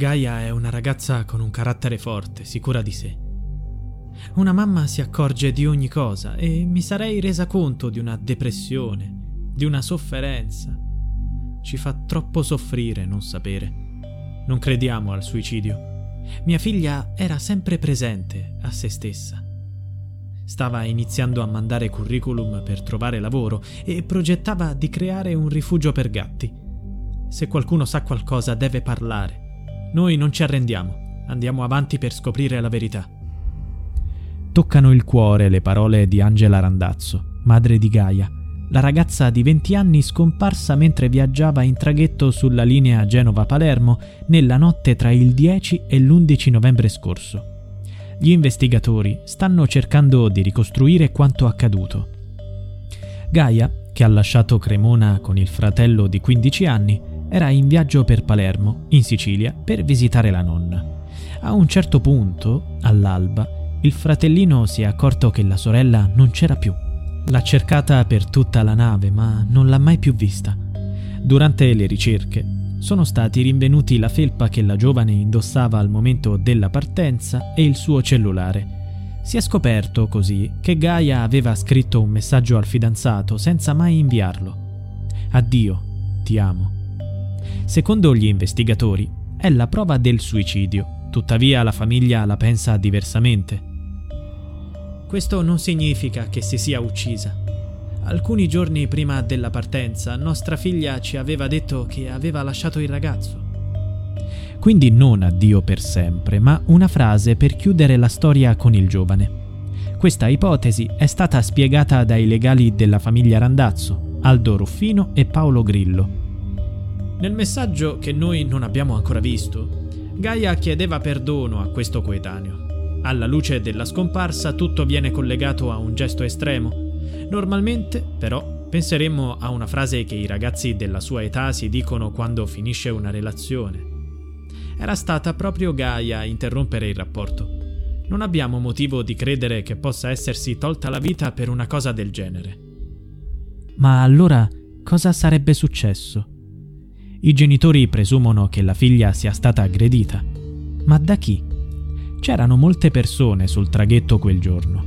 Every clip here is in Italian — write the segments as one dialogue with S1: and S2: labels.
S1: Gaia è una ragazza con un carattere forte, sicura di sé. Una mamma si accorge di ogni cosa e mi sarei resa conto di una depressione, di una sofferenza. Ci fa troppo soffrire non sapere. Non crediamo al suicidio. Mia figlia era sempre presente a se stessa. Stava iniziando a mandare curriculum per trovare lavoro e progettava di creare un rifugio per gatti. Se qualcuno sa qualcosa deve parlare. Noi non ci arrendiamo, andiamo avanti per scoprire la verità. Toccano il cuore le parole di Angela Randazzo, madre di Gaia, la ragazza di 20 anni scomparsa mentre viaggiava in traghetto sulla linea Genova-Palermo nella notte tra il 10 e l'11 novembre scorso. Gli investigatori stanno cercando di ricostruire quanto accaduto. Gaia, che ha lasciato Cremona con il fratello di 15 anni, era in viaggio per Palermo, in Sicilia, per visitare la nonna. A un certo punto, all'alba, il fratellino si è accorto che la sorella non c'era più. L'ha cercata per tutta la nave, ma non l'ha mai più vista. Durante le ricerche sono stati rinvenuti la felpa che la giovane indossava al momento della partenza e il suo cellulare. Si è scoperto così che Gaia aveva scritto un messaggio al fidanzato senza mai inviarlo. Addio, ti amo. Secondo gli investigatori, è la prova del suicidio, tuttavia la famiglia la pensa diversamente. Questo non significa che si sia uccisa. Alcuni giorni prima della partenza, nostra figlia ci aveva detto che aveva lasciato il ragazzo. Quindi non addio per sempre, ma una frase per chiudere la storia con il giovane. Questa ipotesi è stata spiegata dai legali della famiglia Randazzo, Aldo Ruffino e Paolo Grillo, nel messaggio che noi non abbiamo ancora visto, Gaia chiedeva perdono a questo coetaneo. Alla luce della scomparsa tutto viene collegato a un gesto estremo. Normalmente, però, penseremmo a una frase che i ragazzi della sua età si dicono quando finisce una relazione. Era stata proprio Gaia a interrompere il rapporto. Non abbiamo motivo di credere che possa essersi tolta la vita per una cosa del genere. Ma allora cosa sarebbe successo? I genitori presumono che la figlia sia stata aggredita. Ma da chi? C'erano molte persone sul traghetto quel giorno.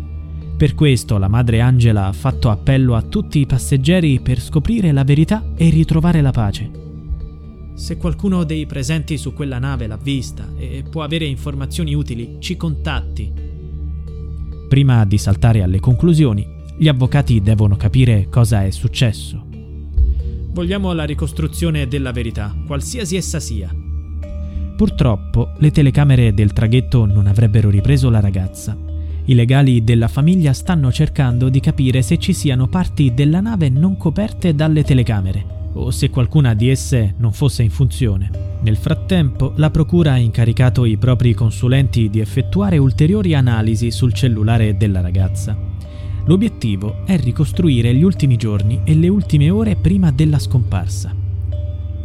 S1: Per questo la madre Angela ha fatto appello a tutti i passeggeri per scoprire la verità e ritrovare la pace. Se qualcuno dei presenti su quella nave l'ha vista e può avere informazioni utili, ci contatti. Prima di saltare alle conclusioni, gli avvocati devono capire cosa è successo Vogliamo la ricostruzione della verità, qualsiasi essa sia. Purtroppo le telecamere del traghetto non avrebbero ripreso la ragazza. I legali della famiglia stanno cercando di capire se ci siano parti della nave non coperte dalle telecamere o se qualcuna di esse non fosse in funzione. Nel frattempo, la Procura ha incaricato i propri consulenti di effettuare ulteriori analisi sul cellulare della ragazza. L'obiettivo è ricostruire gli ultimi giorni e le ultime ore prima della scomparsa.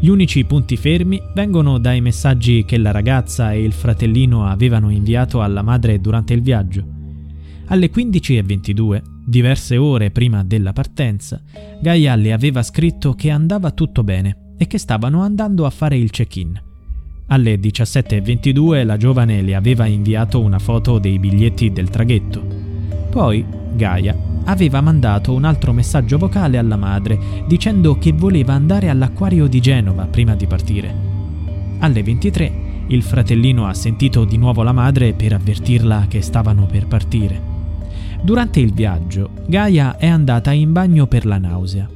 S1: Gli unici punti fermi vengono dai messaggi che la ragazza e il fratellino avevano inviato alla madre durante il viaggio. Alle 15.22, diverse ore prima della partenza, Gaia le aveva scritto che andava tutto bene e che stavano andando a fare il check-in. Alle 17.22 la giovane le aveva inviato una foto dei biglietti del traghetto. Poi Gaia aveva mandato un altro messaggio vocale alla madre dicendo che voleva andare all'acquario di Genova prima di partire. Alle 23 il fratellino ha sentito di nuovo la madre per avvertirla che stavano per partire. Durante il viaggio, Gaia è andata in bagno per la nausea.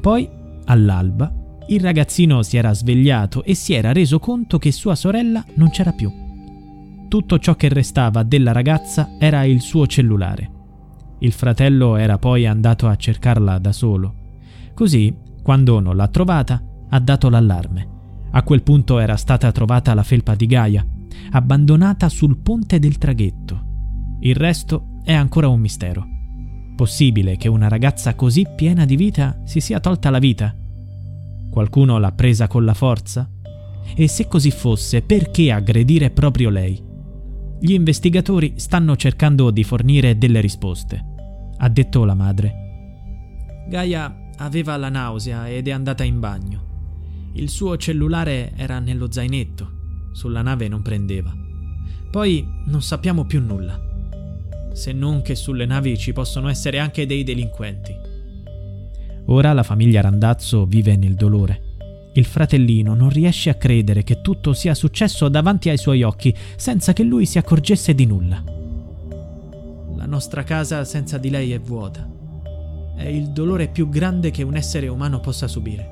S1: Poi, all'alba, il ragazzino si era svegliato e si era reso conto che sua sorella non c'era più. Tutto ciò che restava della ragazza era il suo cellulare. Il fratello era poi andato a cercarla da solo. Così, quando non l'ha trovata, ha dato l'allarme. A quel punto era stata trovata la felpa di Gaia, abbandonata sul ponte del traghetto. Il resto è ancora un mistero. Possibile che una ragazza così piena di vita si sia tolta la vita? Qualcuno l'ha presa con la forza? E se così fosse, perché aggredire proprio lei? Gli investigatori stanno cercando di fornire delle risposte, ha detto la madre. Gaia aveva la nausea ed è andata in bagno. Il suo cellulare era nello zainetto, sulla nave non prendeva. Poi non sappiamo più nulla, se non che sulle navi ci possono essere anche dei delinquenti. Ora la famiglia Randazzo vive nel dolore. Il fratellino non riesce a credere che tutto sia successo davanti ai suoi occhi senza che lui si accorgesse di nulla. La nostra casa senza di lei è vuota. È il dolore più grande che un essere umano possa subire.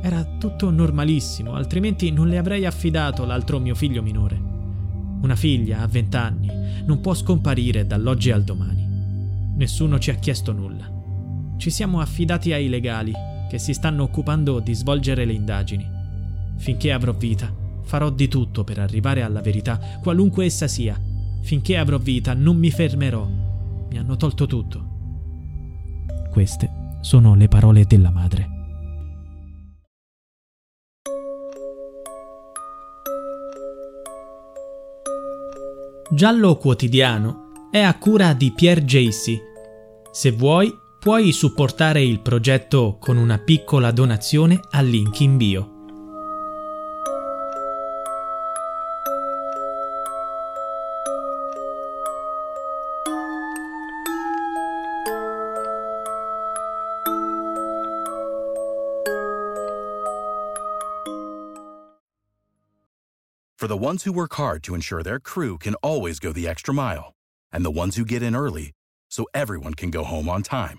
S1: Era tutto normalissimo, altrimenti non le avrei affidato l'altro mio figlio minore. Una figlia a vent'anni non può scomparire dall'oggi al domani. Nessuno ci ha chiesto nulla. Ci siamo affidati ai legali, che si stanno occupando di svolgere le indagini. Finché avrò vita, farò di tutto per arrivare alla verità, qualunque essa sia. Finché avrò vita, non mi fermerò. Mi hanno tolto tutto. Queste sono le parole della madre. Giallo quotidiano è a cura di Pierre Jacy. Se vuoi Puoi supportare il progetto con una piccola donazione al link in bio.
S2: For the ones who work hard to ensure their crew can always go the extra mile, and the ones who get in early so everyone can go home on time.